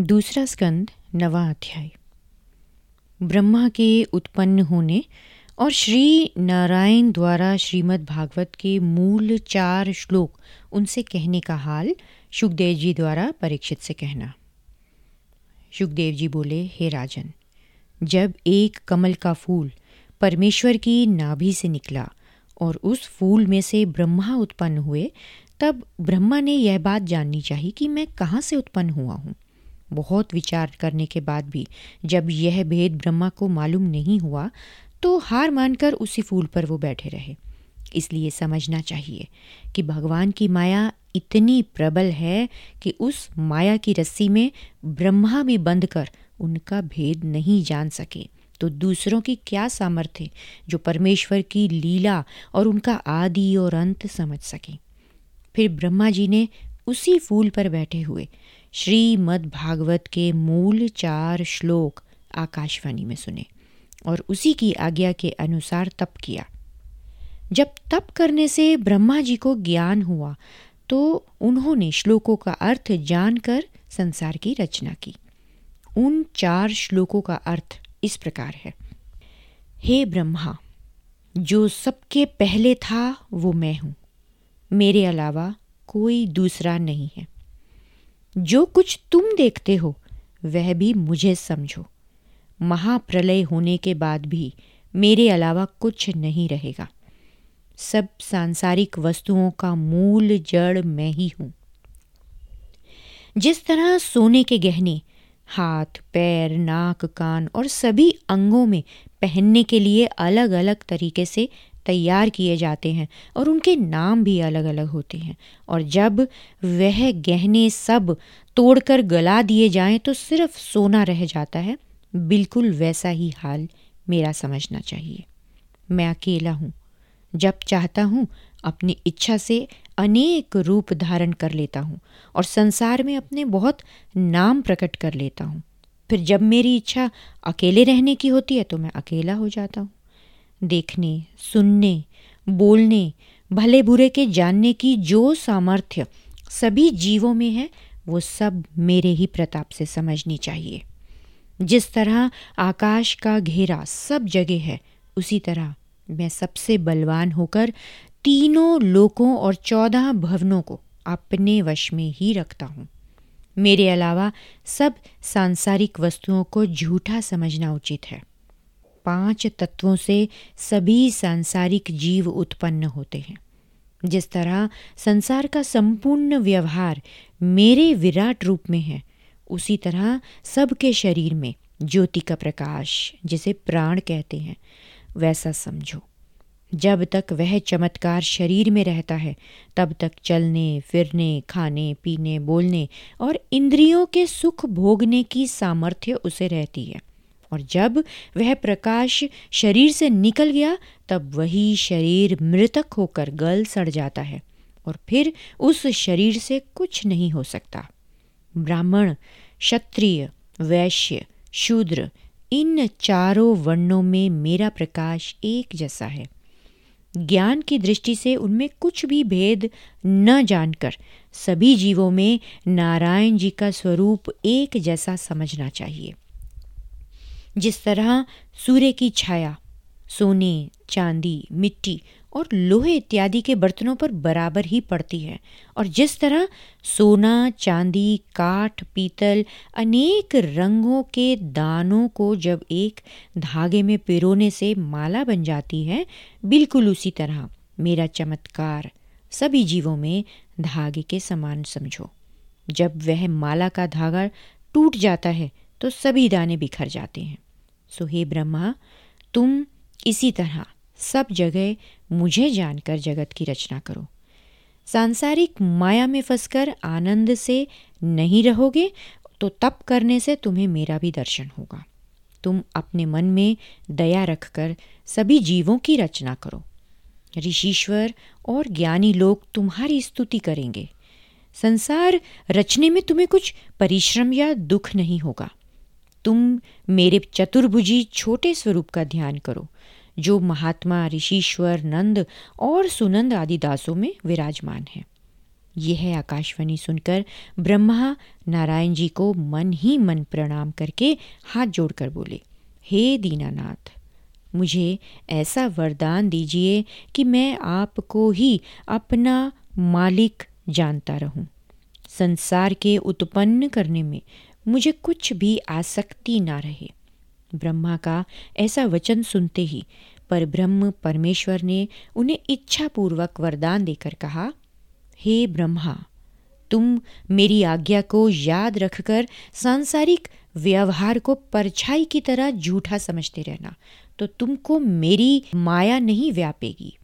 दूसरा स्कंद, नवा अध्याय। ब्रह्मा के उत्पन्न होने और श्री नारायण द्वारा श्रीमद् भागवत के मूल चार श्लोक, उनसे कहने का हाल सुखदेव जी द्वारा परीक्षित से कहना। सुखदेव जी बोले, हे राजन, जब एक कमल का फूल परमेश्वर की नाभि से निकला और उस फूल में से ब्रह्मा उत्पन्न हुए, तब ब्रह्मा ने यह बात जाननी चाहिए कि मैं कहाँ से उत्पन्न हुआ हूँ। बहुत विचार करने के बाद भी जब यह भेद ब्रह्मा को मालूम नहीं हुआ तो हार मानकर उसी फूल पर वो बैठे रहे। इसलिए समझना चाहिए कि भगवान की माया इतनी प्रबल है कि उस माया की रस्सी में ब्रह्मा भी बंध कर उनका भेद नहीं जान सके। तो दूसरों की क्या सामर्थ्य जो परमेश्वर की लीला और उनका आदि और अंत समझ सके? फिर ब्रह्मा जी ने उसी फूल पर बैठे हुए श्रीमद् भागवत के मूल चार श्लोक आकाशवाणी में सुने और उसी की आज्ञा के अनुसार तप किया। जब तप करने से ब्रह्मा जी को ज्ञान हुआ तो उन्होंने श्लोकों का अर्थ जानकर संसार की रचना की। उन चार श्लोकों का अर्थ इस प्रकार है। हे ब्रह्मा, जो सबके पहले था, वो मैं हूँ। मेरे अलावा कोई दूसरा नहीं है। जो कुछ तुम देखते हो, वह भी मुझे समझो। महाप्रलय होने के बाद भी मेरे अलावा कुछ नहीं रहेगा। सब सांसारिक वस्तुओं का मूल जड़ मैं ही हूँ। जिस तरह सोने के गहने, हाथ, पैर, नाक, कान और सभी अंगों में पहनने के लिए अलग अलग तरीके से तैयार किए जाते हैं और उनके नाम भी अलग अलग होते हैं। और जब वह गहने सब तोड़कर गला दिए जाएँ तो सिर्फ़ सोना रह जाता है। बिल्कुल वैसा ही हाल मेरा समझना चाहिए। मैं अकेला हूँ। जब चाहता हूँ, अपनी इच्छा से अनेक रूप धारण कर लेता हूँ और संसार में अपने बहुत नाम प्रकट कर लेता हूँ। फिर जब मेरी इच्छा अकेले रहने की होती है तो मैं अकेला हो जाता हूँ। देखने, सुनने, बोलने, भले बुरे के जानने की जो सामर्थ्य सभी जीवों में है, वो सब मेरे ही प्रताप से समझनी चाहिए। जिस तरह आकाश का घेरा सब जगह है, उसी तरह मैं सबसे बलवान होकर तीनों लोकों और चौदह भवनों को अपने वश में ही रखता हूँ। मेरे अलावा सब सांसारिक वस्तुओं को झूठा समझना उचित है। पाँच तत्वों से सभी सांसारिक जीव उत्पन्न होते हैं। जिस तरह संसार का संपूर्ण व्यवहार मेरे विराट रूप में है, उसी तरह सबके शरीर में ज्योति का प्रकाश, जिसे प्राण कहते हैं, वैसा समझो। जब तक वह चमत्कार शरीर में रहता है, तब तक चलने, फिरने, खाने, पीने, बोलने और इंद्रियों के सुख भोगने की सामर्थ्य उसे रहती है। और जब वह प्रकाश शरीर से निकल गया, तब वही शरीर मृतक होकर गल सड़ जाता है और फिर उस शरीर से कुछ नहीं हो सकता। ब्राह्मण, क्षत्रिय, वैश्य, शूद्र, इन चारों वर्णों में मेरा प्रकाश एक जैसा है। ज्ञान की दृष्टि से उनमें कुछ भी भेद न जानकर सभी जीवों में नारायण जी का स्वरूप एक जैसा समझना चाहिए। जिस तरह सूर्य की छाया, सोने, चांदी, मिट्टी और लोहे इत्यादि के बर्तनों पर बराबर ही पड़ती है और जिस तरह सोना, चांदी, काठ, पीतल अनेक रंगों के दानों को जब एक धागे में पिरोने से माला बन जाती है, बिल्कुल उसी तरह मेरा चमत्कार सभी जीवों में धागे के समान समझो। जब वह माला का धागा टूट जाता है तो सभी दाने बिखर जाते हैं। सो हे ब्रह्मा, तुम इसी तरह सब जगह मुझे जानकर जगत की रचना करो। सांसारिक माया में फंसकर आनंद से नहीं रहोगे तो तप करने से तुम्हें मेरा भी दर्शन होगा। तुम अपने मन में दया रखकर सभी जीवों की रचना करो। ऋषिश्वर और ज्ञानी लोग तुम्हारी स्तुति करेंगे। संसार रचने में तुम्हें कुछ परिश्रम या दुख नहीं होगा। तुम मेरे चतुर्भुजी छोटे स्वरूप का ध्यान करो, जो महात्मा, ऋषिश्वर, नंद और सुनंद आदि दासों में विराजमान है। यह आकाशवाणी सुनकर ब्रह्मा नारायण जी को मन ही मन प्रणाम करके हाथ जोड़कर बोले, हे दीनानाथ, मुझे ऐसा वरदान दीजिए कि मैं आपको ही अपना मालिक जानता रहूँ। संसार के उत्पन्न करने में मुझे कुछ भी आसक्ति ना रहे। ब्रह्मा का ऐसा वचन सुनते ही पर ब्रह्म परमेश्वर ने उन्हें इच्छापूर्वक वरदान देकर कहा, हे ब्रह्मा, तुम मेरी आज्ञा को याद रखकर सांसारिक व्यवहार को परछाई की तरह झूठा समझते रहना तो तुमको मेरी माया नहीं व्यापेगी।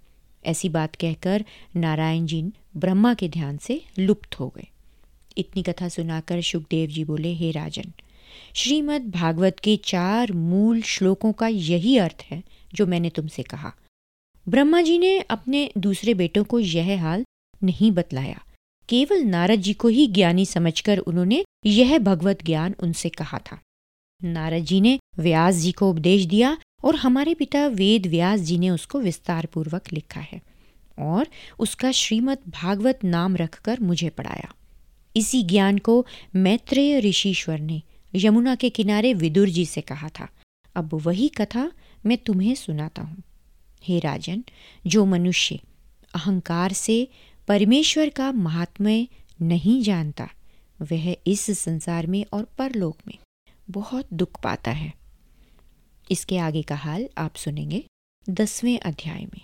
ऐसी बात कहकर नारायण जी ब्रह्मा के ध्यान से लुप्त हो गए। इतनी कथा सुनाकर सुखदेव जी बोले, हे राजन, श्रीमद् भागवत के चार मूल श्लोकों का यही अर्थ है जो मैंने तुमसे कहा। ब्रह्मा जी ने अपने दूसरे बेटों को यह हाल नहीं बतलाया। केवल नारद जी को ही ज्ञानी समझकर उन्होंने यह भगवत ज्ञान उनसे कहा था। नारद जी ने व्यास जी को उपदेश दिया और हमारे पिता वेद व्यास जी ने उसको विस्तार पूर्वक लिखा है और उसका श्रीमद् भागवत नाम रखकर मुझे पढ़ाया। इसी ज्ञान को मैत्रेय ऋषिश्वर ने यमुना के किनारे विदुर जी से कहा था। अब वही कथा मैं तुम्हें सुनाता हूँ। हे राजन, जो मनुष्य अहंकार से परमेश्वर का महात्म्य नहीं जानता, वह इस संसार में और परलोक में बहुत दुख पाता है। इसके आगे का हाल आप सुनेंगे दसवें अध्याय में।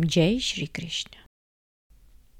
जय श्री कृष्ण।